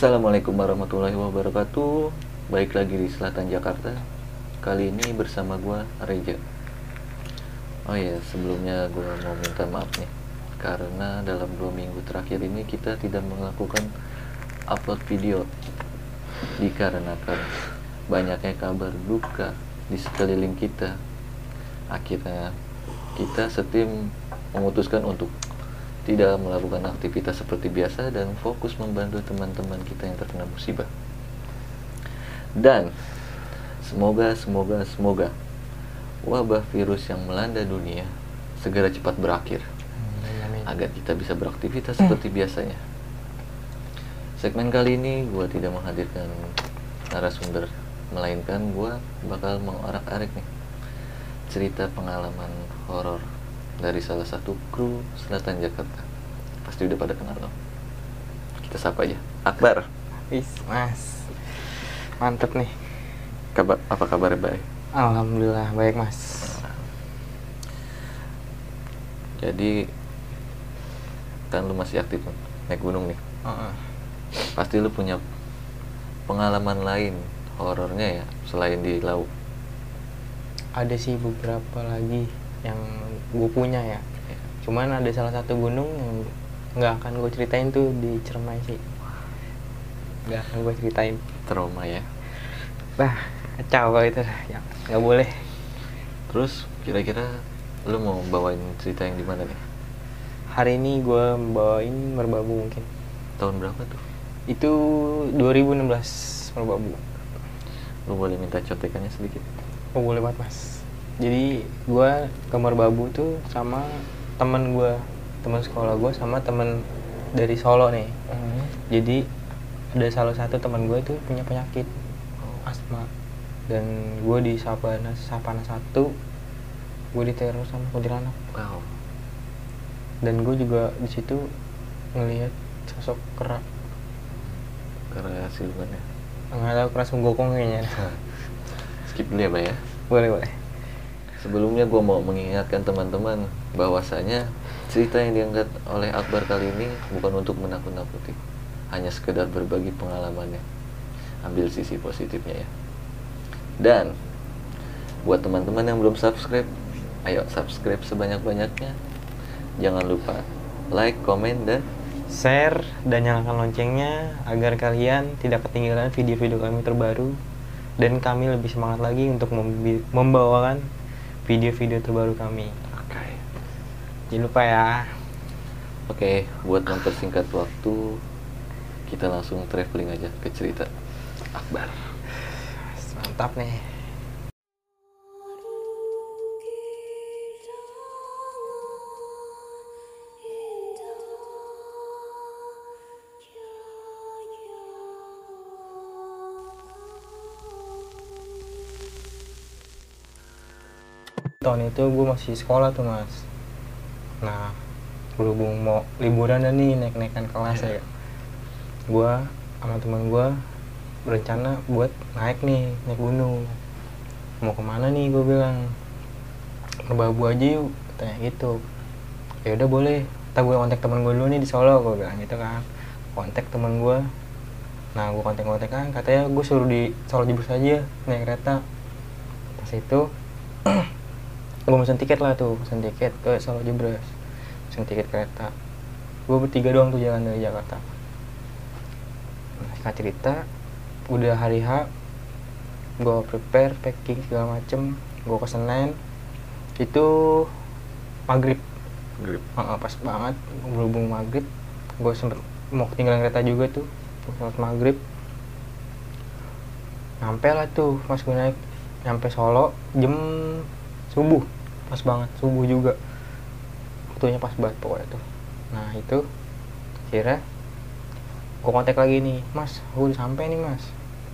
Assalamualaikum warahmatullahi wabarakatuh. Baik lagi di selatan Jakarta. Kali ini bersama gua Reja. Oh ya sebelumnya gua mau minta maaf nih. Karena dalam dua minggu terakhir ini kita tidak melakukan upload video. Dikarenakan banyaknya kabar duka di sekeliling kita. Akhirnya kita setim memutuskan untuk tidak melakukan aktivitas seperti biasa dan fokus membantu teman-teman kita yang terkena musibah. Dan semoga semoga semoga wabah virus yang melanda dunia segera cepat berakhir agar kita bisa beraktivitas seperti biasanya. Segmen kali ini gue tidak menghadirkan narasumber, melainkan gue bakal mengorak-arik nih cerita pengalaman horor dari salah satu kru selatan Jakarta. Pasti udah pada kenal dong. Kita sapa aja. Akbar. Wis, Mas. Mantep nih. Kabar apa kabar baik? Alhamdulillah baik, Mas. Jadi kan lu masih aktif kan? naik gunung nih. Heeh. Pasti lu punya pengalaman lain horornya ya selain di laut. Ada sih beberapa lagi yang gue punya ya. Ya. Cuman ada salah satu gunung yang nggak akan gue ceritain tuh di Cermai sih. Nggak akan gue ceritain. Trauma ya. Bah, kacau kalau itu. Ya, nggak boleh. Terus kira-kira lu mau bawain cerita yang di mana nih? Hari ini gue bawain merbabu mungkin. Tahun berapa tuh? Itu 2016 merbabu. Lu boleh minta contekannya sedikit. Oh boleh banget mas. Jadi gue ke Merbabu tuh sama temen gue, teman sekolah gue sama temen dari Solo nih. Jadi ada salah satu teman gue itu punya penyakit asma dan gue di Sabana Sapana satu gue diteror sama kuntilanak Wow. dan gue juga di situ ngelihat sosok kerak Karena silumannya. nggak tahu keras menggokong kayaknya Skip dulu ya, Pak ya. boleh boleh Sebelumnya gue mau mengingatkan teman-teman bahwasanya cerita yang diangkat oleh Akbar kali ini bukan untuk menakut-nakuti, hanya sekedar berbagi pengalamannya. Ambil sisi positifnya ya. Dan buat teman-teman yang belum subscribe, ayo subscribe sebanyak-banyaknya. Jangan lupa like, komen, dan share dan nyalakan loncengnya agar kalian tidak ketinggalan video-video kami terbaru dan kami lebih semangat lagi untuk membawakan video-video terbaru kami. Oke. Jangan lupa ya. Oke, buat mempersingkat waktu, kita langsung traveling aja ke cerita Akbar. Mantap nih. Tahun itu gue masih sekolah tuh mas. Nah, berhubung mau liburan dan nih naik-naikan kelas ya. Gue sama teman gue berencana buat naik nih naik gunung. Mau ke mana nih gue bilang. Merbabu aja yuk katanya gitu. Ya udah boleh. Tak gue kontak teman gue dulu nih di Solo gue bilang gitu kan. Kontak teman gue nah gue kontak kontak kan katanya gue suruh di Solo Jebus aja naik kereta. Pas itu gue pesen tiket lah tuh pesen tiket ke Solo Jebres. Pesen tiket kereta. Gue bertiga doang tuh jalan dari Jakarta. Nah, cerita udah hari H gue prepare packing segala macem gue ke Senen itu maghrib. Grip. Heeh, pas banget berhubung maghrib gue sempet mau ketinggalan kereta juga tuh pas maghrib. Nyampe lah tuh pas gue naik nyampe Solo jam subuh. Pas banget. Subuh juga. Waktunya pas banget pokoknya tuh. Nah itu kira gue kontak lagi nih mas aku udah sampai nih mas.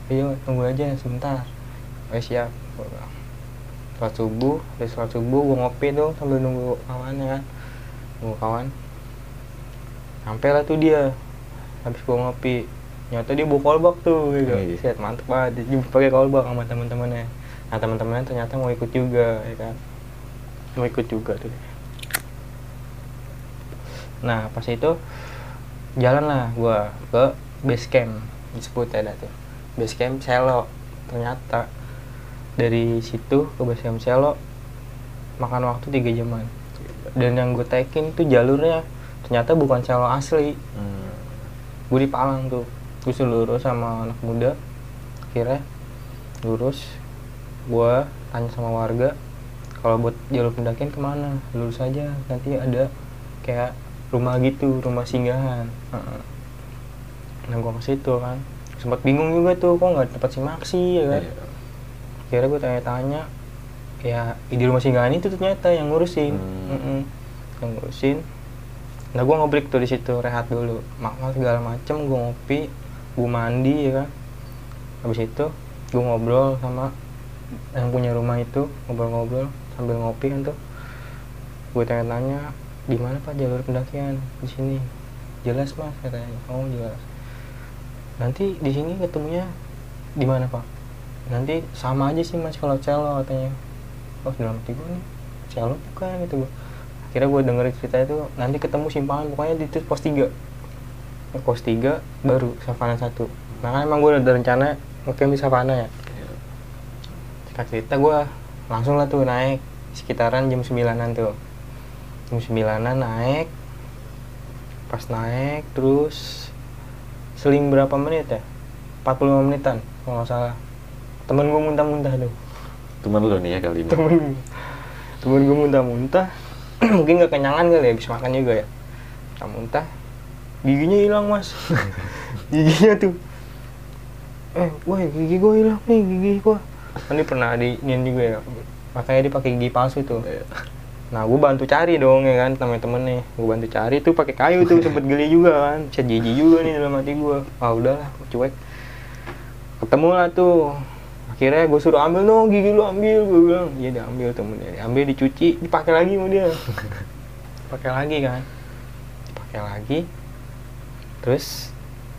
Ayo tunggu aja sebentar. Oh siap Gua bilang. sholat subuh dari sholat subuh gue ngopi tuh sambil nunggu kawannya kan. Nunggu kawan. Sampai lah tuh dia. Habis gue ngopi nyata dia bawa kolbak tuh gitu. Iya. Set, mantep banget. Dia pakai kolbak sama teman-temannya nah teman-temannya ternyata mau ikut juga ya kan? Mau ikut juga tuh. Nah pas itu jalan lah gue ke base camp disebut ya dah tuh. Base camp Selo ternyata dari situ ke base camp Selo makan waktu tiga jaman. Dan yang gue taikin tuh jalurnya ternyata bukan Selo asli. Hmm. gue di Palang tuh. Gue lurus sama anak muda. Akhirnya lurus gue tanya sama warga kalau buat jalur pendakian ke mana? Lurus aja nanti ada kayak rumah gitu rumah singgahan. Nah gue ke situ kan. Sempat bingung juga tuh kok nggak dapat simaksi ya kan? Iya. akhirnya gue tanya-tanya ya di rumah singgahan itu ternyata yang ngurusin. Hmm. Yang ngurusin. Nah gue ngobrik tuh di situ rehat dulu. Makan segala macem gue ngopi gue mandi ya kan. Habis itu gue ngobrol sama yang punya rumah itu ngobrol-ngobrol sambil ngopi kan tuh. Gue tanya-tanya di mana pak jalur pendakian di sini? Jelas mas katanya. Oh jelas. Nanti di sini ketemunya di mana pak? Nanti sama aja sih mas kalau celo katanya. Oh dalam gue nih celo bukan gitu gue akhirnya gue dengerin cerita itu nanti ketemu simpangan pokoknya di itu pos 3 pos 3 baru savana 1 nah emang gue udah rencana ngecamp di savana ya. Singkat cerita gue langsung lah tuh naik sekitaran jam 9an tuh. Jam 9an naik pas naik terus seling berapa menit ya? 45 menitan kalau nggak salah. Temen gue muntah-muntah tuh. Temen lu nih ya kali ini. temen temen gue muntah-muntah. Mungkin gak kenyangan kali ya habis makan juga ya. Muntah. Giginya hilang mas. Giginya tuh. Eh woi gigi gue hilang nih gigi gue kan dia pernah di ini juga ya makanya dia pakai gigi palsu tuh. Iya. nah gue bantu cari dong ya kan temen temennya. Gue bantu cari tuh pakai kayu tuh sempet geli juga kan. Bisa jijik juga nih dalam hati gue ah udahlah cuek. Ketemu lah tuh. Akhirnya gue suruh ambil dong gigi lu ambil gue bilang. Iya diambil temennya diambil dicuci dipakai lagi sama dia. Pakai lagi kan. Pakai lagi. Terus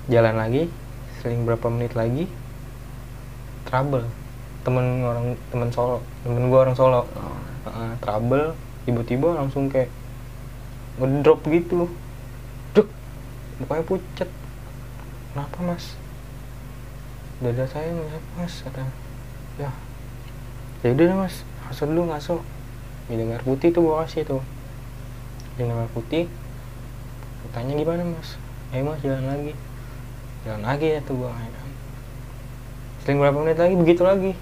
jalan lagi seling berapa menit lagi trouble temen orang temen Solo temen gue orang Solo. Oh. Heeh, trouble tiba-tiba langsung kayak ngedrop gitu. Duk mukanya pucet. Kenapa mas? Dada saya nggak mas kata ya ya udah mas ngaso dulu ngaso minum air putih tuh gua kasih tuh. Minum air putih tanya gimana mas? Ayo mas jalan lagi. Jalan lagi ya tuh gua seling berapa menit lagi? Begitu lagi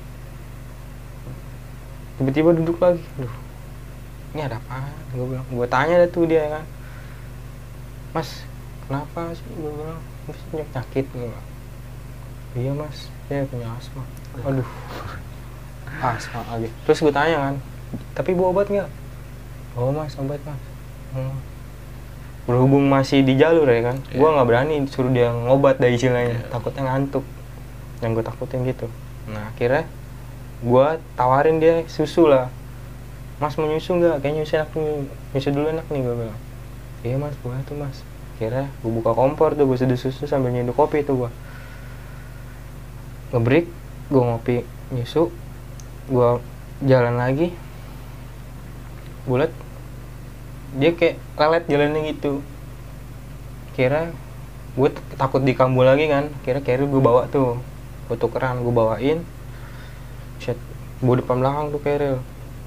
tiba-tiba duduk lagi. Duh, ini ada apa gue bilang gue tanya deh tuh dia kan. Mas kenapa sih? Gue bilang mas punya penyakit. Gue bilang iya mas. Saya punya asma. Aduh. Asma lagi. Terus gue tanya kan tapi bawa obat nggak? Oh mas obat mas. Hmm. berhubung masih di jalur ya kan. Gue Iya. nggak berani suruh dia ngobat dari istilahnya. Iya. takutnya ngantuk. Yang gue takutin gitu. Nah akhirnya gue tawarin dia susu lah. Mas mau nyusu nggak? Kayaknya nyusu enak nih. Nyusu dulu enak nih gue bilang. Iya mas boleh tuh mas. Akhirnya gue buka kompor tuh gue seduh susu sambil nyeduh kopi tuh gue ngebreak gue ngopi nyusu gue jalan lagi. Bulat dia kayak lelet jalannya gitu. Kira gue takut dikambu lagi kan. Kira kira gue bawa tuh. Gue tukeran gue bawain Gue depan belakang tuh keril.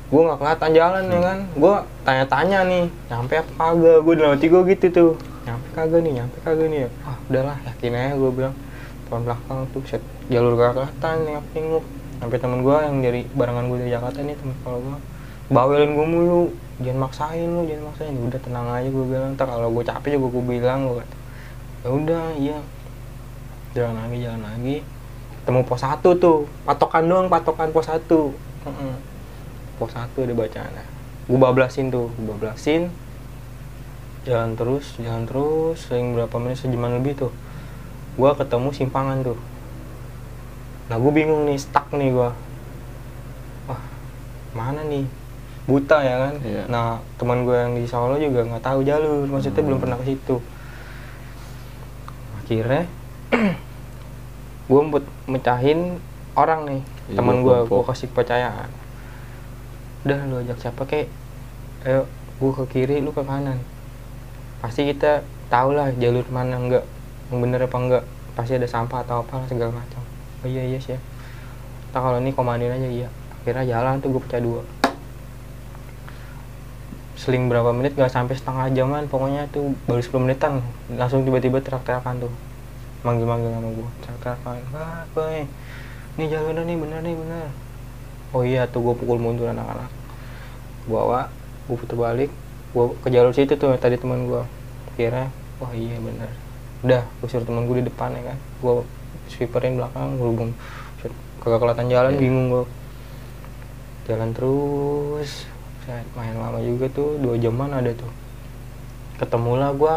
Gue nggak kelihatan jalan ya kan? Gue tanya-tanya nih nyampe apa kagak? Gue dalam hati gue gitu tuh. Nyampe kagak nih nyampe kagak nih. Ya ah udahlah yakin aja gue bilang. Depan belakang tuh set jalur gak kelihatan nengok nengok sampai temen gue yang dari barengan gue dari Jakarta nih temen kalau gue bawelin gue mulu jangan maksain lu jangan maksain. Udah tenang aja gue bilang. Ntar kalau gue capek juga gue bilang gue ya udah iya. Jalan lagi jalan lagi ketemu pos satu tuh. Patokan doang patokan pos satu. Pos satu ada bacaan. Gue bablasin tuh gue bablasin. Jalan terus jalan terus sering berapa menit sejaman lebih tuh. Gue ketemu simpangan tuh. Nah gue bingung nih stuck nih gue wah mana nih? Buta ya kan? Iya. nah teman gue yang di Solo juga nggak tahu jalur. Maksudnya Hmm. belum pernah ke situ. Akhirnya gue mecahin orang nih Iya, teman gue gue kasih kepercayaan. Udah lu ajak siapa kek? Ayo gue ke kiri lu ke kanan. Pasti kita tahu lah jalur mana enggak yang bener apa enggak. Pasti ada sampah atau apa segala macam. Oh iya iya sih ya Ntar kalau ini komandoin aja iya. Akhirnya jalan tuh gue pecah dua. Seling berapa menit gak sampai setengah jaman pokoknya tuh baru 10 menitan. Langsung tiba-tiba teriak-teriakan tuh manggil-manggil sama gue teriak-teriakan wah boy ini jalurnya nih bener nih bener oh iya tuh gue pukul mundur anak-anak. Bawa gue putar balik. Gue ke jalur situ tuh tadi teman gue kira wah iya bener. Udah gue suruh temen gue di depan ya kan? Gue sweeperin belakang berhubung kagak kelihatan jalan Iya. bingung gue jalan terus. Set, main lama juga tuh dua jaman ada tuh. Ketemulah gue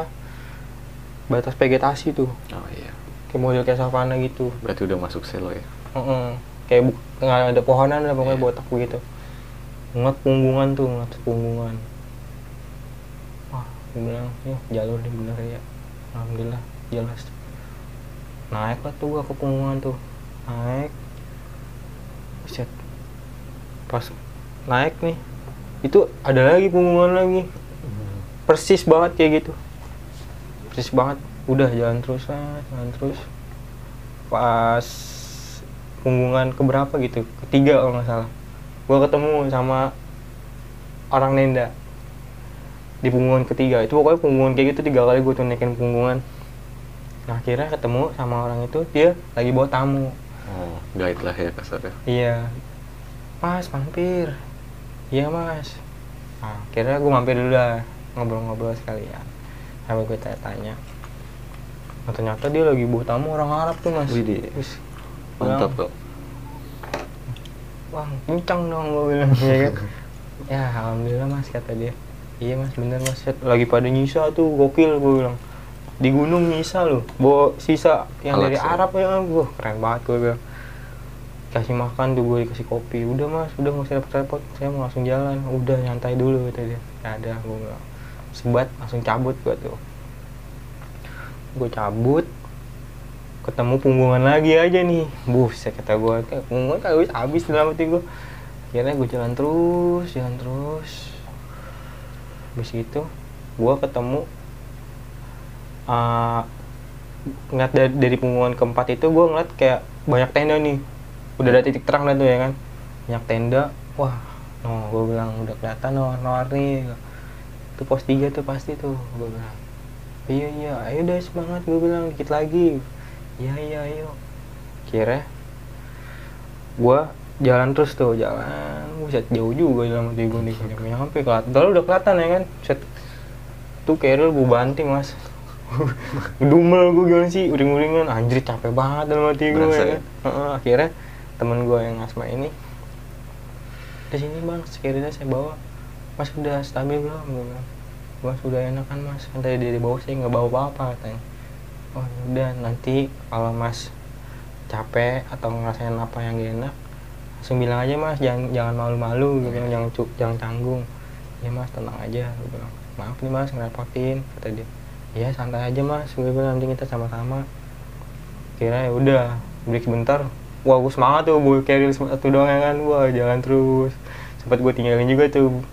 batas vegetasi tuh. Oh iya kayak model kayak savana gitu. Berarti udah masuk selo ya? Heeh. kayak bu- nggak ada pohonan lah pokoknya Iya. botak begitu ngeliat punggungan tuh ngeliat punggungan wah gue bilang ya jalur nih bener ya. Alhamdulillah jelas. Naik lah tuh gua ke punggungan tuh. Naik. Buset. pas naik nih itu ada lagi punggungan lagi. Persis banget kayak gitu. Persis banget udah jalan terus lah jalan terus pas punggungan keberapa gitu ketiga kalau nggak salah gua ketemu sama orang Nenda di punggungan ketiga itu pokoknya punggungan kayak gitu tiga kali gue tuh naikin punggungan nah akhirnya ketemu sama orang itu dia lagi bawa tamu oh guide lah ya kasarnya Iya. Mas, mampir. Iya, Mas. Nah, akhirnya gue mampir dulu dah. Ngobrol-ngobrol sekalian. Sampai gue tanya-tanya. Nah, ternyata dia lagi bawa tamu orang Arab tuh, Mas. Widih. Wis. mantap kok Wah, kencang dong gue bilang. ya kan? Ya, Alhamdulillah, Mas, kata dia. Iya, Mas, bener, Mas. Lagi pada nyisa tuh, gokil, gue bilang. Di gunung nyisa loh. Bawa sisa yang dari Al-Aqsa. Arab ya. Wah, keren banget gue bilang kasih makan tuh gue dikasih kopi udah mas udah nggak usah repot-repot saya mau langsung jalan udah nyantai dulu kata dia ya ada gue bilang sebat langsung cabut gue tuh gue cabut. Ketemu punggungan lagi aja nih. Buset kata gue kayak punggungan kagak bisa habis dalam hati gue akhirnya gue jalan terus jalan terus. Habis itu gue ketemu uh, ngeliat dari, dari punggungan keempat itu gue ngeliat kayak banyak tenda nih. Udah ada titik terang dah tuh ya kan? Banyak tenda. Wah no gue bilang udah kelihatan no warna-warni itu pos tiga tuh pasti tuh gue bilang iya iya. Ayo deh semangat gue bilang. Dikit lagi. Iya iya ayo. Kira gue jalan terus tuh jalan. Buset jauh juga dalam hati gue nih. Nyampe nyampe kelihatan udah kelihatan ya kan? Set tuh Carol gue banting mas. Dumel gue gimana sih? Uring-uringan. Anjir capek banget dalam hati gue ya. Heeh, akhirnya temen gue yang asma ini di sini bang. Sekiranya saya bawa. Mas udah stabil belum? gue bilang mas udah enak kan mas? Kan tadi dia bawa saya nggak bawa apa-apa katanya. Oh udah nanti kalau mas capek atau ngerasain apa yang gak enak langsung bilang aja mas. Jangan jangan malu-malu bilang jangan jangan canggung. Ya mas tenang aja gue bilang. Maaf nih mas ngerepotin kata dia. Ya santai aja mas. Gue bilang nanti kita sama-sama. Kira ya udah break sebentar. Wah gue semangat tuh gue carry satu doang ya kan? Wah jalan terus. Sempat gue tinggalin juga tuh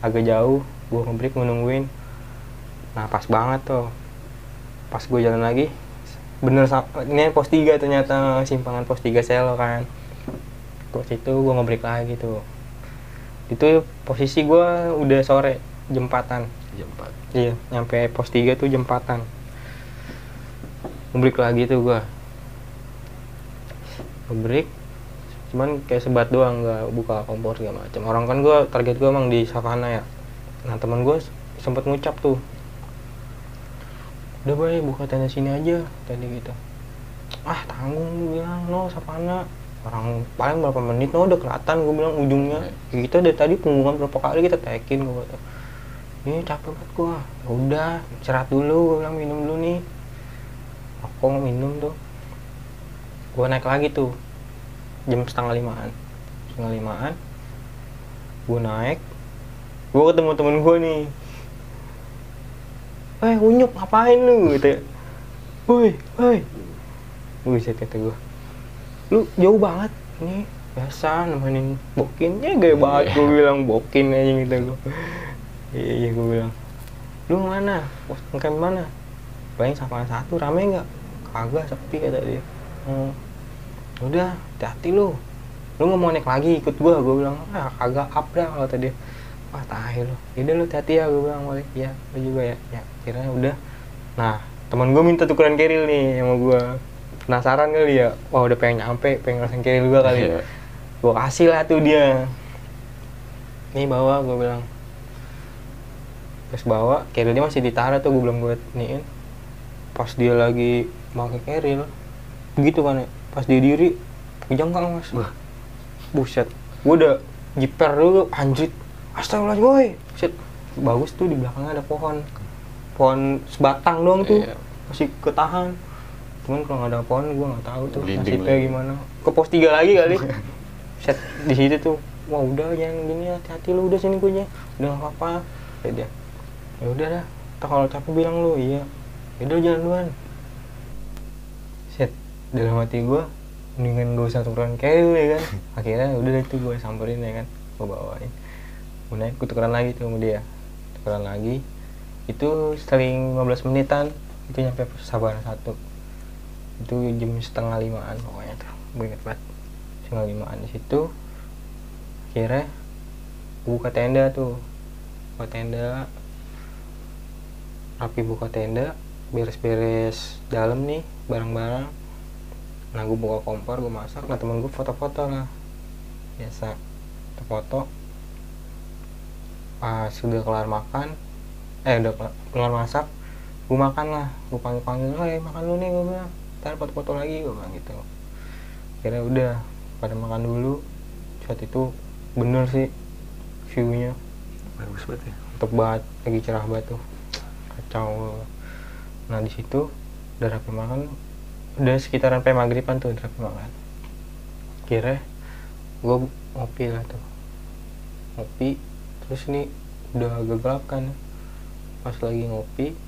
agak jauh gue ngebreak mau nungguin nah pas banget tuh pas gue jalan lagi bener ini pos 3 ternyata simpangan pos 3 selo kan pos itu gue ngebreak lagi tuh itu posisi gue udah sore jembatan jam 4 Iya, nyampe pos 3 tuh jembatan. Ngebreak lagi tuh gua. Ngebreak cuman kayak sebat doang nggak buka kompor segala macam. Orang kan gua target gua emang di savana ya. Nah, teman gua sempet ngucap tuh. Udah boy, buka tenda sini aja tadi gitu. Ah, tanggung gua bilang, no savana. Orang paling berapa menit, no udah kelihatan gua bilang ujungnya. Kita dari tadi punggungan berapa kali kita tekin gua kata ini capek banget gua Ya udah istirahat dulu gua bilang minum dulu nih aku minum tuh gua naik lagi tuh jam setengah limaan setengah limaan gua naik gua ketemu temen gua nih. Eh unyuk ngapain lu? Gitu ya. Woi woi. Buset kata gua. Lu jauh banget ini biasa nemenin bokin. Ya gaya banget gua bilang bokin aja gitu gua. Iya iya gue bilang lu mana? Ngecamp mana? Paling sama satu rame nggak? Kagak sepi kata dia. Hmm. udah hati-hati lu. Lu nggak mau naik lagi ikut gua gua bilang. Ah kagak up dah kata dia wah tahi lu. Yaudah lu hati-hati ya gua bilang boleh ya. Lu juga ya. Ya akhirnya udah. Nah teman gua minta tukeran keril nih sama gua. Penasaran kali ya. Wah udah pengen nyampe pengen ngerasain keril gua kali. Iya. gua kasih lah tuh dia. Nih bawa gua bilang. Pas bawa kerilnya masih ditaruh tuh gua belum buat niin pas dia lagi pakai keril begitu kan ya. Pas dia diri jengkang mas. Wah. buset. Gua udah jiper dulu anjrit astagfirullahaladzim woi. Buset bagus tuh di belakangnya ada pohon. Pohon sebatang doang tuh. Iya. masih ketahan. Cuman kalau nggak ada pohon gua nggak tahu tuh nasibnya lagi. gimana. Ke pos tiga lagi kali. Set di situ tuh. Wah udah jangan gini hati-hati lu udah sini gue udah nggak apa-apa. Ya dia ya udah dah. Tak kalau capek bilang lu iya. Ya udah jalan duluan. Set dalam hati gue mendingan gak usah tukeran keril ya kan? Akhirnya udah deh tuh gue samperin ya kan? Gue bawain naik gue tukeran lagi tuh sama dia. Tukeran lagi. Itu seling 15 menitan. Itu nyampe Sabana satu. Itu jam setengah limaan pokoknya tuh. Gue inget banget. Setengah limaan di situ. Akhirnya buka tenda tuh. Buka tenda. Rapi buka tenda. Beres-beres dalam nih barang-barang. Nah gue buka kompor gue masak. Nah temen gue foto-foto lah. Biasa. Foto pas sudah kelar makan eh udah kelar- masak gue makan lah. Gue panggil panggil hey makan lu nih gue bilang. Ntar foto-foto lagi gue bilang gitu. Kira udah pada makan dulu. Saat itu bener sih viewnya. Bagus banget ya. Mantep banget lagi cerah banget tuh. Kacau. Nah di situ udah rapi makan udah sekitaran sampai maghriban tuh udah rapi makan. Kira gue ngopi lah tuh. Ngopi terus ini udah agak gelap kan. Pas lagi ngopi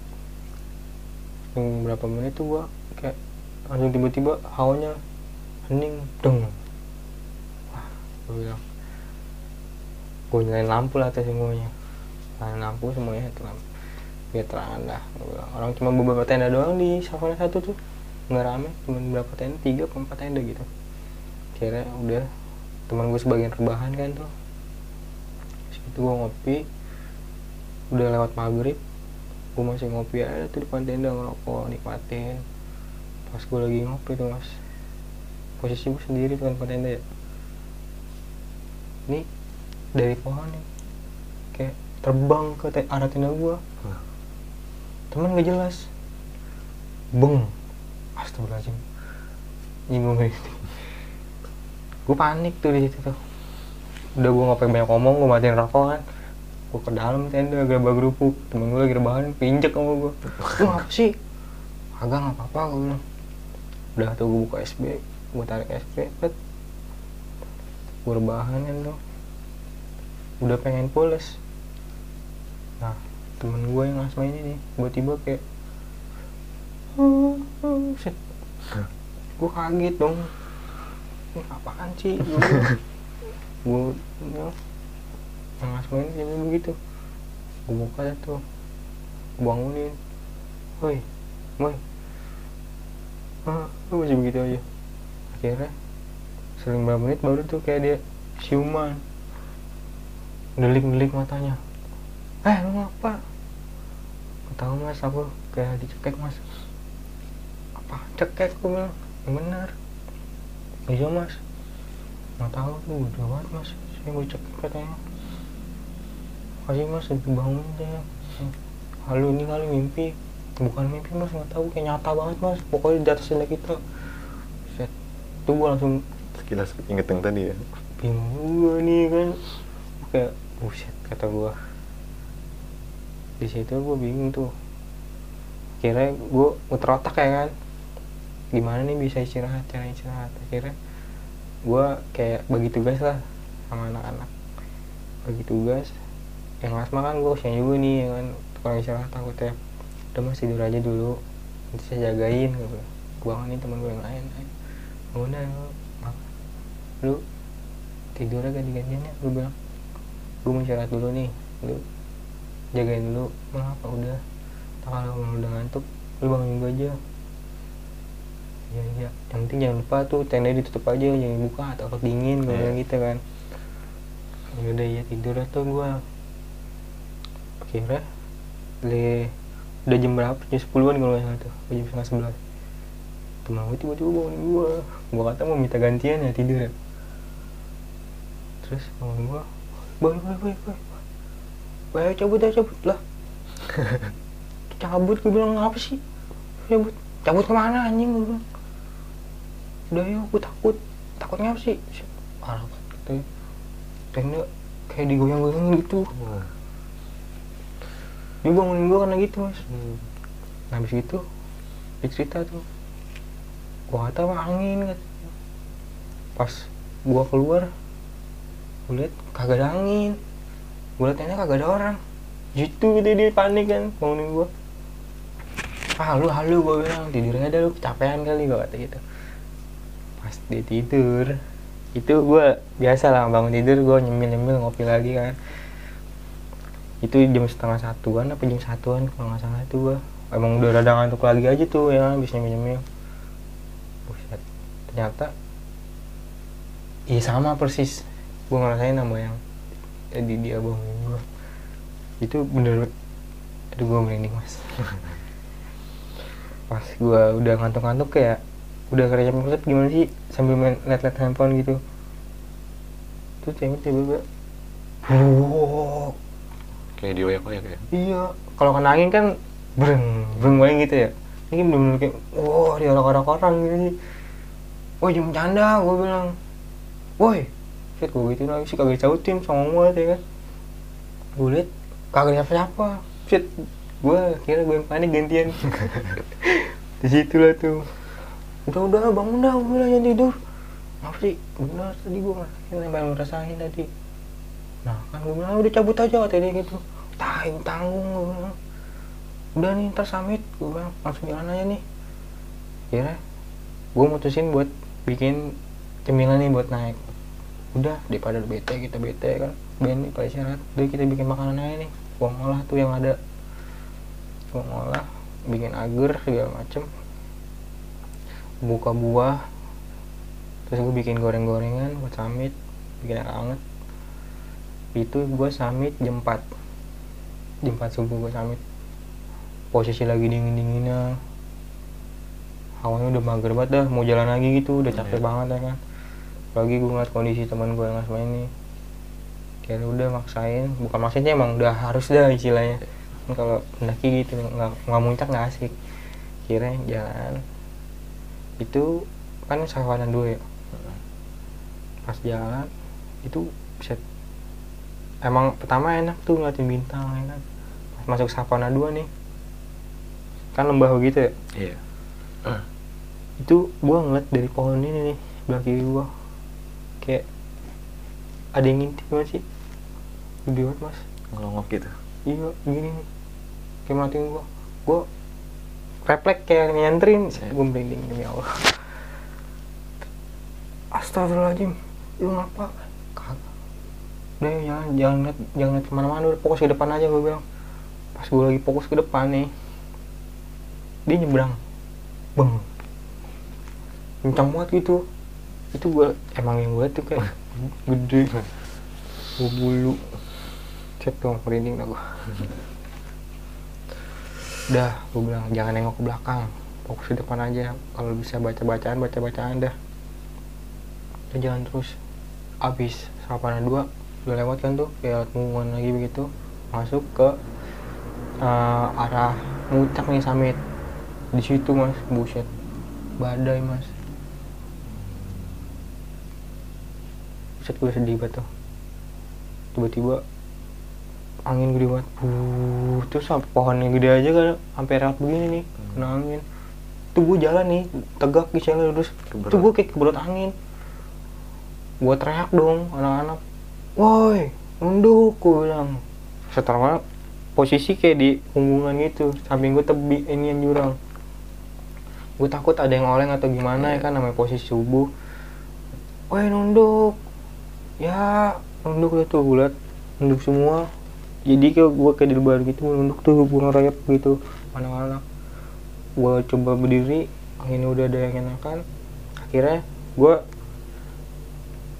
berapa menit tuh gua kayak langsung tiba-tiba hawanya hening deng wah gue bilang gue nyalain lampu lah tuh semuanya. Nyalain lampu semuanya itu lampu. Biar terang dah Gua orang cuma beberapa tenda doang di savana satu tuh. Nggak rame cuma berapa tenda tiga atau empat tenda gitu. Kira udah teman gue sebagian rebahan kan tuh. Situ gue ngopi udah lewat maghrib gue masih ngopi aja tuh depan tenda ngerokok nikmatin. Pas gue lagi ngopi tuh mas posisi gue sendiri tuh kan depan tenda ya. Ini dari pohon nih kayak terbang ke te- arah tenda gue Wah. teman gak jelas. Beng. Astagfirullahaladzim. Nyinggung ini. Gue panik tuh di situ tuh. Udah gue ngapain banyak ngomong gue matiin rokok kan gue ke dalam tenda gerabah gerupuk temen gue lagi rebahan pinjek sama gue lu apa sih? Agak nggak apa-apa gue bilang. Udah tuh gue buka SB gue tarik SB bet gue rebahan kan udah pengen pules. Nah temen gue yang asma ini nih tiba-tiba kayak set. Gue kaget dong. Ini apaan sih? Gue gue asma ini jadi begitu. Gue buka dah tuh. Gue bangunin. Woi woi. Ah lu masih begitu aja? Akhirnya seling berapa menit baru tuh kayak dia siuman. Delik-delik matanya. Eh lu ngapa? Tahu mas aku kayak dicekek mas. Apa? Cekek gue bilang. Yang benar. Iya mas. Nggak tahu tuh udah banget mas. Saya mau cekek katanya kasih mas dibangun saya halu ini kali mimpi. Bukan mimpi mas nggak tahu kayak nyata banget mas. Pokoknya di atas tenda kita set. Tuh gue langsung sekilas inget yang tadi ya. Bingung juga nih kan. Kayak buset kata gua. Di situ gua bingung tuh. Akhirnya gua muter otak ya kan. Gimana nih bisa istirahat cara istirahat? Akhirnya gua kayak bagi tugas lah sama anak-anak. Bagi tugas yang asma kan gua siang juga nih ya kan. Tukang istirahat takutnya udah mas tidur aja dulu nanti saya jagain gitu gua bangunin temen gue yang lain ayo bangun dah lu lu tidurnya ganti-gantian ya lu bilang. Gue mau istirahat dulu nih lu jagain dulu. Mengapa udah. Tak kalau lu udah ngantuk lu bangunin gue aja. Iya iya. Yang penting jangan lupa tuh tenda ditutup aja jangan dibuka takut dingin gue bilang gitu kan. Ya udah ya tidur tuh gue akhirnya le udah jam berapa? Jam sepuluhan kalau nggak salah tuh jam setengah sebelas. Teman gue tiba-tiba bangunin gue gue kata mau minta gantian ya tidur ya. Terus bangun gue boy boy boy boy ayo cabut ayo cabut. Lah. Cabut gue bilang apa sih? Cabut. Cabut ke mana anjing? Gue bilang. Udah yuk gue takut. Takutnya apa sih? Parah banget katanya. Tenda kayak digoyang-goyangin gitu Oh. dia bangunin gue karena gitu mas Hmm. nah habis gitu dia cerita tuh gua kata mah angin katanya. pas gua keluar gua liat kagak ada angin gua liat kagak ada orang gitu gitu dia panik kan bangunin gua ah lu halu gua bilang tidur aja lu kecapean kali gua kata gitu pas dia tidur itu gua biasa lah bangun tidur gua nyemil nyemil ngopi lagi kan itu jam setengah satuan apa jam satuan kalau nggak salah itu gua. Emang udah rada ngantuk lagi aja tuh ya habis nyemil nyemil buset ternyata iya sama persis. Gua ngerasain sama yang tadi dia bangunin gua. Itu bener aduh gua merinding mas. Pas gua udah ngantuk-ngantuk kayak udah kerja maksud gimana sih? Sambil main liat-liat handphone gitu. Tuh cewek tiba-tiba kayak dioyak-oyak ya Iya, kalau kena angin kan breng, breng banget gitu ya. Ini bener-bener kayak, wah dia orang orang gitu sih. Woi jangan bercanda, gue bilang. Woi, shit gue gitu lagi sih kagak dicautin sama gue ya kan. Gue liat kagak siapa-siapa. Shit, gue kira gue yang panik gantian. Di situ lah tuh. Udah udah bangun dah, gue bilang jangan tidur. Maaf sih, benar tadi gue ngerasain yang rasain tadi. Nah kan gue bilang udah cabut aja kata dia gitu Tahu tanggung. Gue bilang Udah nih ntar summit. Gue bilang langsung jalan aja nih. Kira gue mutusin buat bikin cemilan nih buat naik. Udah daripada bete kita bete kan. Ben nih pada syarat. Udah kita bikin makanan aja nih. Gua ngolah tuh yang ada. Gua ngolah Bikin agar segala macem. Buka buah. Terus gue bikin goreng-gorengan buat summit. Bikin yang anget itu gue summit jam 4 jam 4 subuh gue summit posisi lagi dingin dinginnya awalnya udah mager banget dah mau jalan lagi gitu udah capek Iya. banget ya kan. Lagi gue ngeliat kondisi teman gue yang asma ini. Kira udah maksain bukan maksudnya emang udah harus dah istilahnya. Kan kalau mendaki gitu nggak nggak muncak nggak asik. Kira jalan. Itu kan savana dua ya? Pas jalan itu set. Emang pertama enak tuh ngeliatin bintang ya kan Pas masuk savana 2 nih. Kan lembah begitu ya? Iya. Itu gua ngeliat dari pohon ini nih belah kiri gua. Kayak ada yang ngintip gak sih? Gede banget mas. Ngelongok gitu. Iya gini nih. Kayak gua. Gua refleks kayak nyanterin Iya. gua merinding demi Allah. Astagfirullahaladzim. Lu ngapa? Kagak. Udah ya, jangan jangan jangan ke mana-mana udah fokus ke depan aja gue bilang pas gue lagi fokus ke depan nih dia nyebrang. Bang kencang banget gitu. Itu gue emang yang gue tuh kayak gede. Gue bulu. Cek dong merinding dah gue udah gue bilang jangan nengok ke belakang. Fokus ke depan aja. Kalau bisa baca bacaan baca bacaan dah. Udah jalan terus. Abis sapana dua udah lewat kan tuh kayak pengumuman lagi begitu. Masuk ke eh, arah muncak nih summit di situ mas. Buset. Badai mas. Buset gue sedih banget tuh. Tiba-tiba angin gede banget. Buh, terus pohon yang gede aja kan sampai reot begini nih. Kena angin. Tuh gue jalan nih. Tegak di jalan terus Keberat. tuh gue kayak keberat angin. Gue teriak dong anak-anak. Woi nunduk gue bilang. Setelah posisi kayak di punggungan gitu. Samping gue tebi ini yang jurang. Gue takut ada yang oleng atau gimana ya kan namanya posisi subuh. Woi nunduk. Ya nunduk lah tuh gue liat nunduk semua. Jadi kayak gue kayak di luar gitu nunduk tuh gue ngerayap gitu. Anak-anak gue coba berdiri angin udah ada yang enakan. Akhirnya gue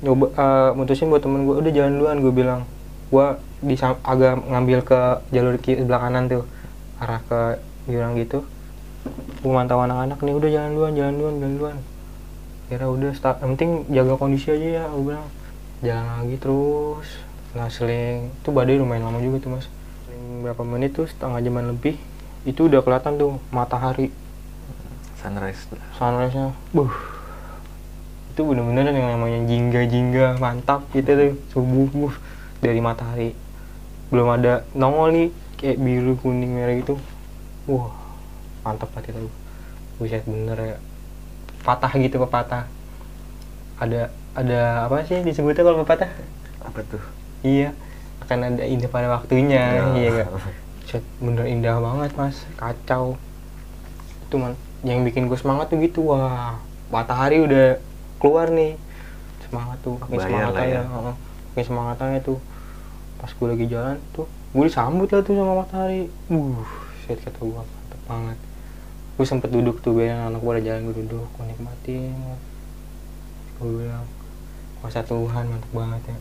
nyoba eh, mutusin buat temen gue udah jalan duluan gue bilang. Gue di agak ngambil ke jalur kiri sebelah kanan tuh arah ke jurang gitu. Gue mantau anak-anak nih udah jalan duluan jalan duluan jalan duluan. Kira udah start. Yang penting jaga kondisi aja ya gue bilang. Jalan lagi terus nah seling. Itu badai lumayan lama juga tuh mas. Seling berapa menit tuh setengah jaman lebih itu udah kelihatan tuh matahari. Sunrise. Sunrise nya buh. Itu bener-bener yang namanya jingga-jingga mantap gitu tuh subuh buh dari matahari belum ada nongol nih kayak biru kuning merah gitu. Wah mantap banget itu. Buset bener ya. Patah gitu pepatah. Ada ada apa sih disebutnya kalau pepatah? Apa tuh? Iya akan ada indah pada waktunya Ya. iya gak Set, bener indah banget mas. Kacau. Itu man yang bikin gue semangat tuh gitu wah. Matahari udah keluar nih. Semangat tuh Bayar semangat aja ya. semangat aja tuh pas gue lagi jalan tuh gue disambut lah tuh sama matahari. Uh set kata gue mantep banget. Gue sempet duduk tuh biarin anak gue udah jalan gue duduk gue nikmatin. Gue bilang kuasa Tuhan mantep banget ya.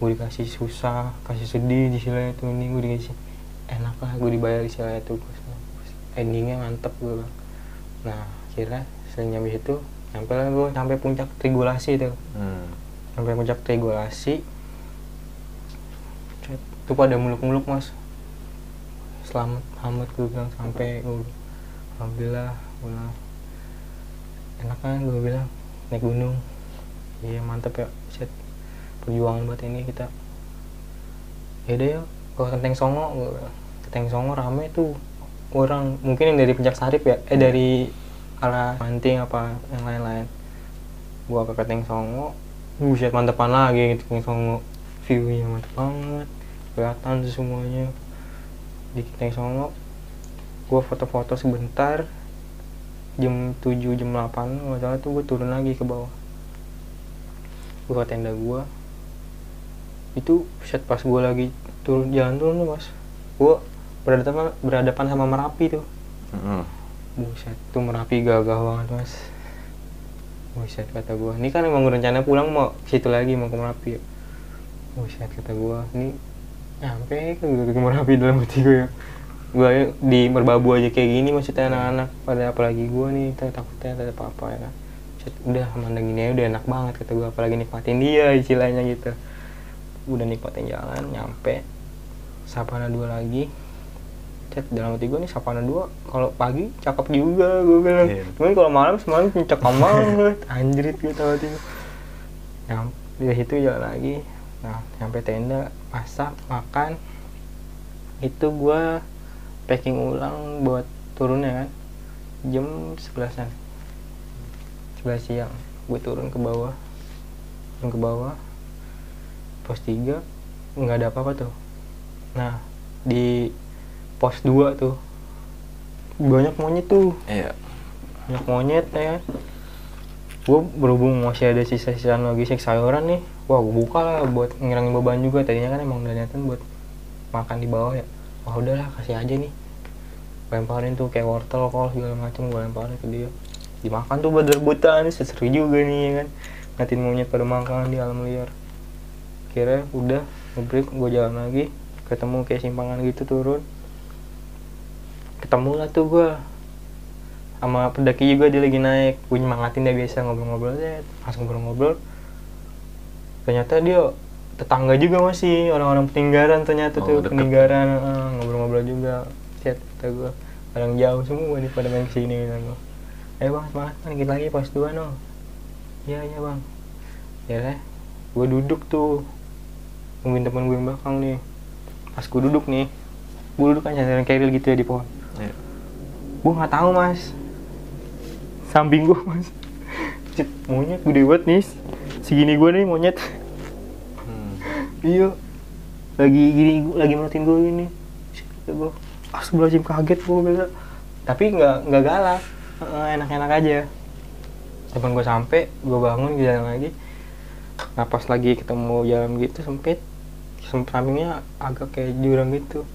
Gue dikasih susah kasih sedih di sila itu ini gue dikasih enak lah gue dibayar di sila itu gue endingnya mantep gue bilang. Nah akhirnya sering nyampe situ nyampe lah gue sampai puncak trigulasi tuh. Hmm. sampai puncak trigulasi itu pada muluk-muluk mas. Selamat selamat gue bilang sampai gue alhamdulillah gue bilang enak kan? Gue bilang naik gunung. Iya mantep ya set. Perjuangan buat ini kita. Ya ke Kenteng Songo. Kenteng Songo rame tuh orang mungkin yang dari Puncak Sarip ya eh dari arah Manting apa yang lain-lain. Gua ke Kenteng Songo buset mantepan lagi gitu Kenteng Songo. View-nya mantep banget kelihatan semuanya. Di Kenteng Songo gua foto-foto sebentar jam 7 jam 8 nggak salah tuh gue turun lagi ke bawah. Gua ke tenda gua. Itu set pas gua lagi turun jalan turun tuh mas. Gua berhadapan berhadapan sama merapi tuh. Hmm. buset tuh merapi gagah banget mas. Buset kata gua. Ini kan emang rencana pulang mau ke situ lagi mau ke merapi. Ya. buset kata gua. Ini nyampe ke ke merapi dalam hati gua ya. Ya di merbabu aja kayak gini maksudnya anak-anak. Pada apalagi gua nih tak- takutnya ada apa-apa ya kan. Udah mandang ini aja udah enak banget kata gua. Apalagi nikmatin dia istilahnya gitu. Udah nikmatin jalan nyampe. Sapana dua lagi. Cet, dalam hati gue nih Sapana dua. Kalau pagi cakep juga gue bilang. Iya. cuman kalau malam semalam cakep banget. Anjrit gitu hati gue nyampe dari situ jalan lagi. Nah sampai tenda masak makan. Itu gue packing ulang buat turunnya kan jam 11an 11 siang gue turun ke bawah. Turun ke bawah pos 3 nggak ada apa-apa tuh. Nah di pos 2 tuh banyak monyet tuh. Iya. banyak monyet ya gue berhubung masih ada sisa-sisa logistik sayuran nih wah gue buka lah buat ngirangin beban juga. Tadinya kan emang udah niatan buat makan di bawah ya. Wah udahlah kasih aja nih. Lemparin tuh kayak wortel kol segala macam gue lemparin ke dia. Dimakan tuh buat rebutan seru juga nih ya kan? Ngatin monyet pada makan di alam liar. Kira udah ngebreak gue jalan lagi. Ketemu kayak simpangan gitu turun. Ketemu lah tuh gue sama pendaki juga dia lagi naik. Gue nyemangatin dia biasa ngobrol-ngobrol pas ngobrol-ngobrol ternyata dia tetangga juga masih orang-orang peninggalan ternyata Oh, tuh deket. peninggalan eh, ngobrol-ngobrol juga. Chat kata gue kadang jauh semua nih pada main ke sini gitu gue ayo bang semangat. Bang dikit lagi pas dua no. Iya iya bang. Ya deh gue duduk tuh nungguin temen gue yang belakang nih. Pas gue duduk nih gue duduk kan nyari keril gitu ya di pohon. Iya. gue nggak tahu mas. Samping gue mas. Monyet gede banget nih segini gue nih monyet. Hmm. iya. Lagi gini lagi merhatiin gue gini. Gue astagfirullahaladzim kaget gue biasa tapi nggak nggak galak. Enak-enak aja. Temen gue sampai gue bangun jalan lagi. Nah pas lagi ketemu jalan gitu sempit. Sem- sampingnya agak kayak jurang gitu.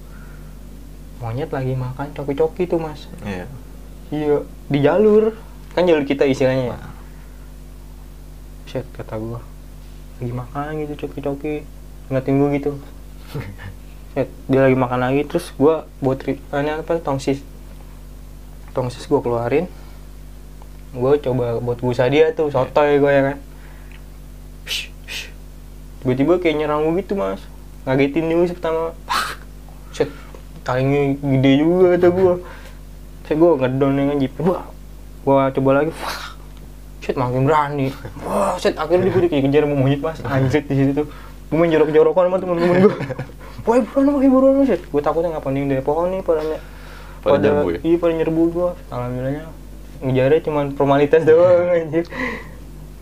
Monyet lagi makan coki-coki tuh mas. Iya. iya di jalur. Kan jalur kita istilahnya. Ya Shit, kata gua. Lagi makan gitu coki-coki. Ngeliatin gua gitu. Shit, dia lagi makan lagi terus gua buat tri- ini apa tongsis. Tongsis gua keluarin. Gua coba buat gusa dia tuh sotoy gua ya kan. Tiba-tiba kayak nyerang gua gitu mas. Ngagetin dulu pertama. Shit, taringnya gede juga kata gua. Saya gua ngedon dengan jeep wah. Gua coba lagi. Wah shit makin berani. Wah shit akhirnya dia gue dikejar sama monyet mas. Anjir di situ tuh. Gue main jorok-jorokan sama temen-temen gue wah buruan wah buruan shit gue takutnya nggak panding dari pohon nih pada Pada nyerbu ya? iya pada nyerbu gue alhamdulillahnya ngejarnya cuma formalitas doang anjir.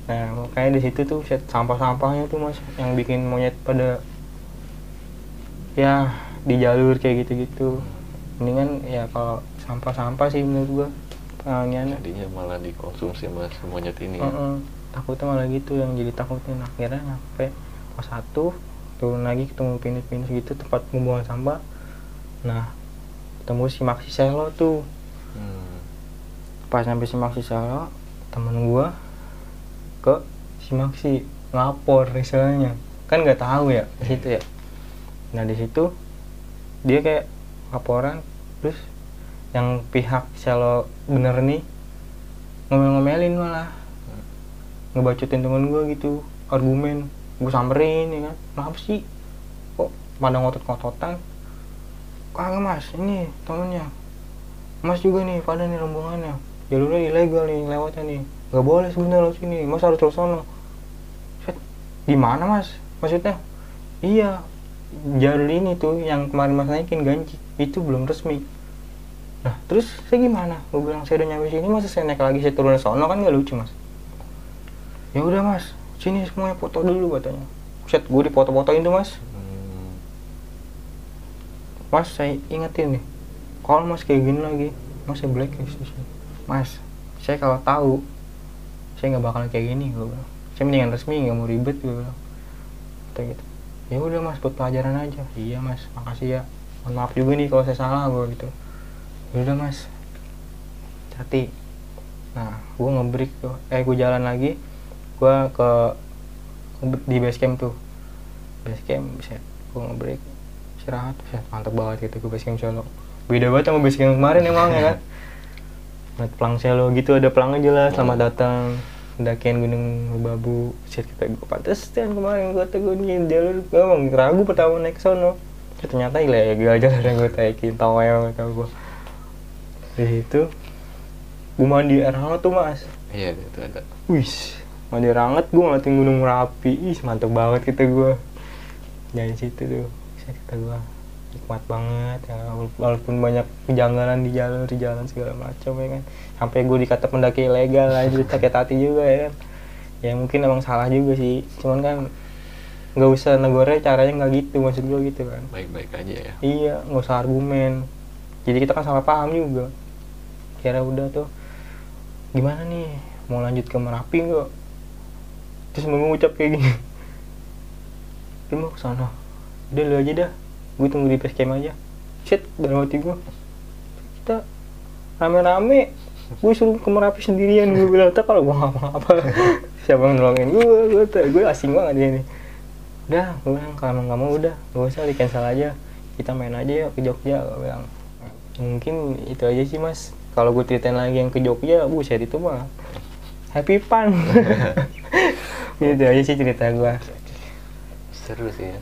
Nah makanya di situ tuh shit sampah-sampahnya tuh mas yang bikin monyet pada ya di jalur kayak gitu-gitu. Mendingan ya kalau sampah-sampah sih menurut gua penanganannya jadinya malah dikonsumsi sama si monyet ini ya. Heeh. takutnya malah gitu yang jadi takutin akhirnya sampai pos satu turun lagi ketemu pinus-pinus gitu tempat pembuangan sampah nah ketemu si Maxi Selo tuh Hmm. pas sampai si Maxi Selo temen gua ke si Maxi ngapor istilahnya kan nggak tahu ya di situ ya nah di situ dia kayak laporan terus yang pihak Selo bener nih ngomel-ngomelin malah. Ngebacotin temen gua gitu argumen. Gue samperin ya kan? Kenapa sih? Kok pada ngotot-ngototan? Kagak mas. Ini temennya. Mas juga nih pada nih rombongannya. Jalurnya ilegal nih lewatnya nih. Nggak boleh sebenarnya lewat sini. Mas harus terus sono gimana mas? Maksudnya? Iya. Jalur ini tuh yang kemarin mas naikin ganji itu belum resmi nah terus saya gimana? Gue bilang saya udah nyampe sini masa saya naik lagi saya turun sono. Kan nggak lucu mas. Ya udah mas. Sini semuanya foto dulu katanya. Set gue dipoto-fotoin tuh mas. Hmm. Mas saya ingetin nih kalau mas kayak gini lagi mas saya blacklist di sini. Mas saya kalau tahu saya nggak bakalan kayak gini gue bilang. Saya mendingan resmi nggak mau ribet gue bilang. Kata gitu. Ya udah mas buat pelajaran aja. Iya mas. Makasih ya. Mohon maaf juga nih kalau saya salah gue gitu udah mas. Hati. Nah gue ngebreak tuh. Eh gue jalan lagi. Gue ke di base camp tuh. Base camp bisa gue ngebreak. Istirahat bisa mantep banget gitu ke base camp Solo. Beda banget sama base camp kemarin emang ya kan? Ngeliat pelang Solo gitu ada pelangnya jelas selamat datang. Pendakian gunung Merbabu set kata gue pantes dan kemarin gue kata gue nih jalur gue emang ragu pertama naik sono Ya, ternyata ilegal jalur yang gue taikin. Tau ya kata gue di situ gue mandi air hangat tuh mas. Iya itu ada. Wih, mandi air hangat gue ngeliatin gunung Merapi, ih mantep banget kita gue dari situ tuh, bisa kita gue nikmat banget ya. Walaupun banyak kejanggalan di jalan di jalan segala macam ya kan. Sampai gue dikata pendaki ilegal aja sakit hati juga ya kan. Ya mungkin emang salah juga sih. Cuman kan nggak usah negornya caranya nggak gitu maksud gue gitu kan. Baik-baik aja ya. Iya, nggak usah argumen. Jadi kita kan salah paham juga. Kira udah tuh, gimana nih, mau lanjut ke Merapi nggak? Terus mengucap kayak gini. Lu mau ke sana? Udah lu aja dah, gue tunggu di camp aja. Shit, dalam hati gue. Kita rame-rame, gue suruh ke Merapi sendirian. Gue bilang, tak kalau gue ngapa-ngapa, siapa yang nolongin gue? Gue, gue asing banget dia nih udah gue bilang kalau nggak mau udah gak usah di cancel aja kita main aja yuk ke Jogja gue bilang mungkin itu aja sih mas kalau gue ceritain lagi yang ke Jogja buset itu mah happy fun. Itu aja sih cerita gue seru sih ya.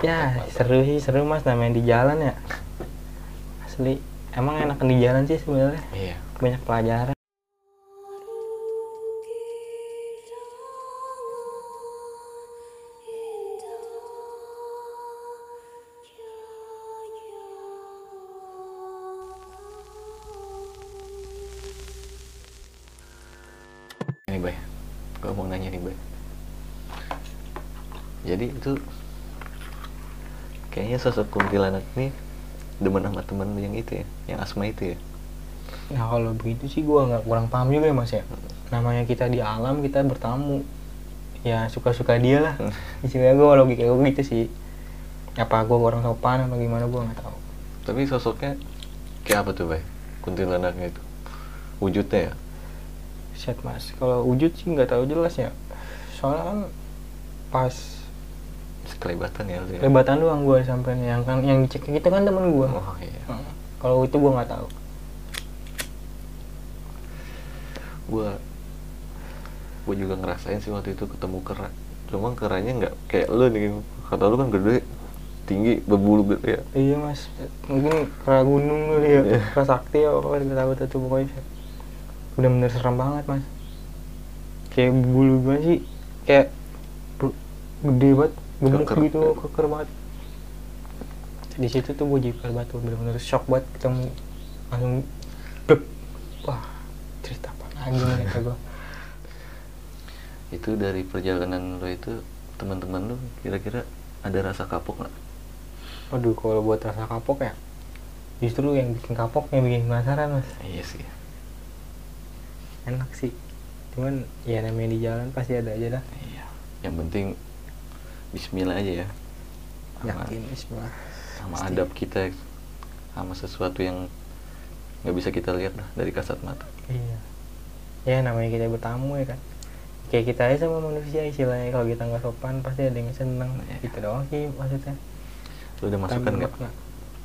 Ya seru sih seru mas namanya di jalan ya. Asli emang enakan di jalan sih sebenarnya. Iya. Banyak pelajaran gue mau nanya nih bay jadi itu kayaknya sosok kuntilanak nih demen sama temen yang itu ya yang asma itu ya Nah kalau begitu sih gue nggak kurang paham juga ya mas ya. Namanya kita di alam kita bertamu, ya suka-suka dia lah. Istilahnya gue logika gue gitu sih. Apa gue orang sopan atau gimana gue nggak tahu. tapi sosoknya kayak apa tuh bay kuntilanaknya itu wujudnya ya set mas kalau wujud sih nggak tahu jelas ya soalnya kan pas Sekelebatan ya lu ya. doang gue sampai yang kan yang cek itu kan temen gue Oh iya. kalau itu gue nggak tahu Gua gua juga ngerasain sih waktu itu ketemu kera. Cuma keranya nggak kayak lu nih. Kata lu kan gede, tinggi, berbulu gede ya. iya mas mungkin kera gunung kali ya Iya. kera sakti ya apa nggak tahu tuh pokoknya bener-bener serem banget mas kayak bulu gue sih kayak gede banget gemuk Keker. gitu keker banget di situ tuh gue jiper banget tuh bener-bener shock banget ketemu langsung blek wah cerita apa lagi nih kata gue Itu dari perjalanan lo itu teman-teman lu kira-kira ada rasa kapok nggak? Waduh, kalau buat rasa kapok ya, justru yang bikin kapok yang bikin penasaran mas. Iya sih. Enak sih. Cuman ya namanya di jalan pasti ada aja dah. Iya. Yang penting Bismillah aja ya. Sama, Bismillah. sama Pasti. adab kita sama sesuatu yang nggak bisa kita lihat dah dari kasat mata. Iya. Ya namanya kita bertamu ya kan. Kayak kita aja sama manusia istilahnya kalau kita nggak sopan pasti ada yang seneng. Iya. Gitu doang sih maksudnya. Lu udah masukan Tambah nggak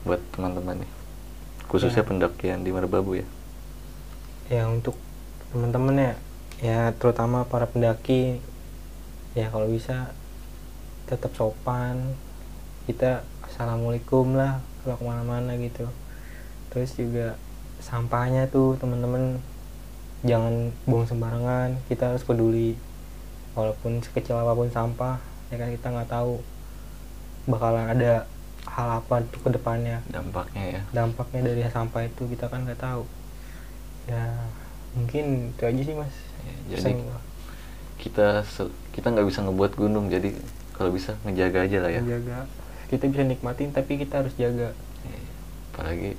buat teman-teman nih? Khususnya Ya. pendakian di Merbabu ya. Ya untuk teman-teman ya, ya terutama para pendaki. Ya kalau bisa tetap sopan. Kita assalamualaikum lah kalau ke mana-mana gitu. Terus juga sampahnya tuh teman-teman jangan buang sembarangan. Kita harus peduli. Walaupun sekecil apa pun sampah ya kan kita nggak tahu bakalan ada hal apa tuh ke depannya. Dampaknya ya. dampaknya dari sampah itu kita kan nggak tahu. Ya mungkin itu aja sih mas Ya, jadi Pesan kita kita nggak bisa ngebuat gunung jadi kalau bisa ngejaga aja lah ya. menjaga kita bisa nikmatin tapi kita harus jaga Iya. Apalagi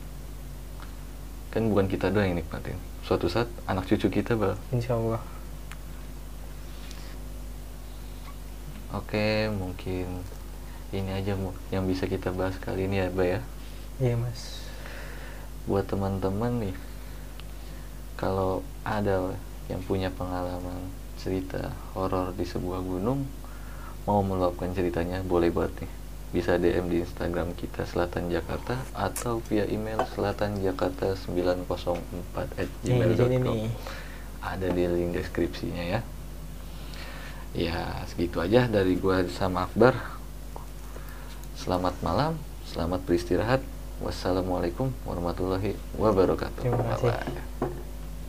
kan bukan kita doang yang nikmatin. Suatu saat anak cucu kita bal. insya Allah Oke mungkin ini aja yang bisa kita bahas kali ini ya Ba ya. iya mas Buat teman-teman nih kalau ada yang punya pengalaman cerita horor di sebuah gunung mau meluapkan ceritanya boleh banget nih. Bisa DM di Instagram kita Selatan Jakarta atau via email selatanjakarta 904 at Nih, di sini gmail.com nih. Ada di link deskripsinya ya. Ya segitu aja dari gua sama Akbar. Selamat malam selamat beristirahat. Wassalamualaikum warahmatullahi wabarakatuh. Terima kasih. Bye-bye.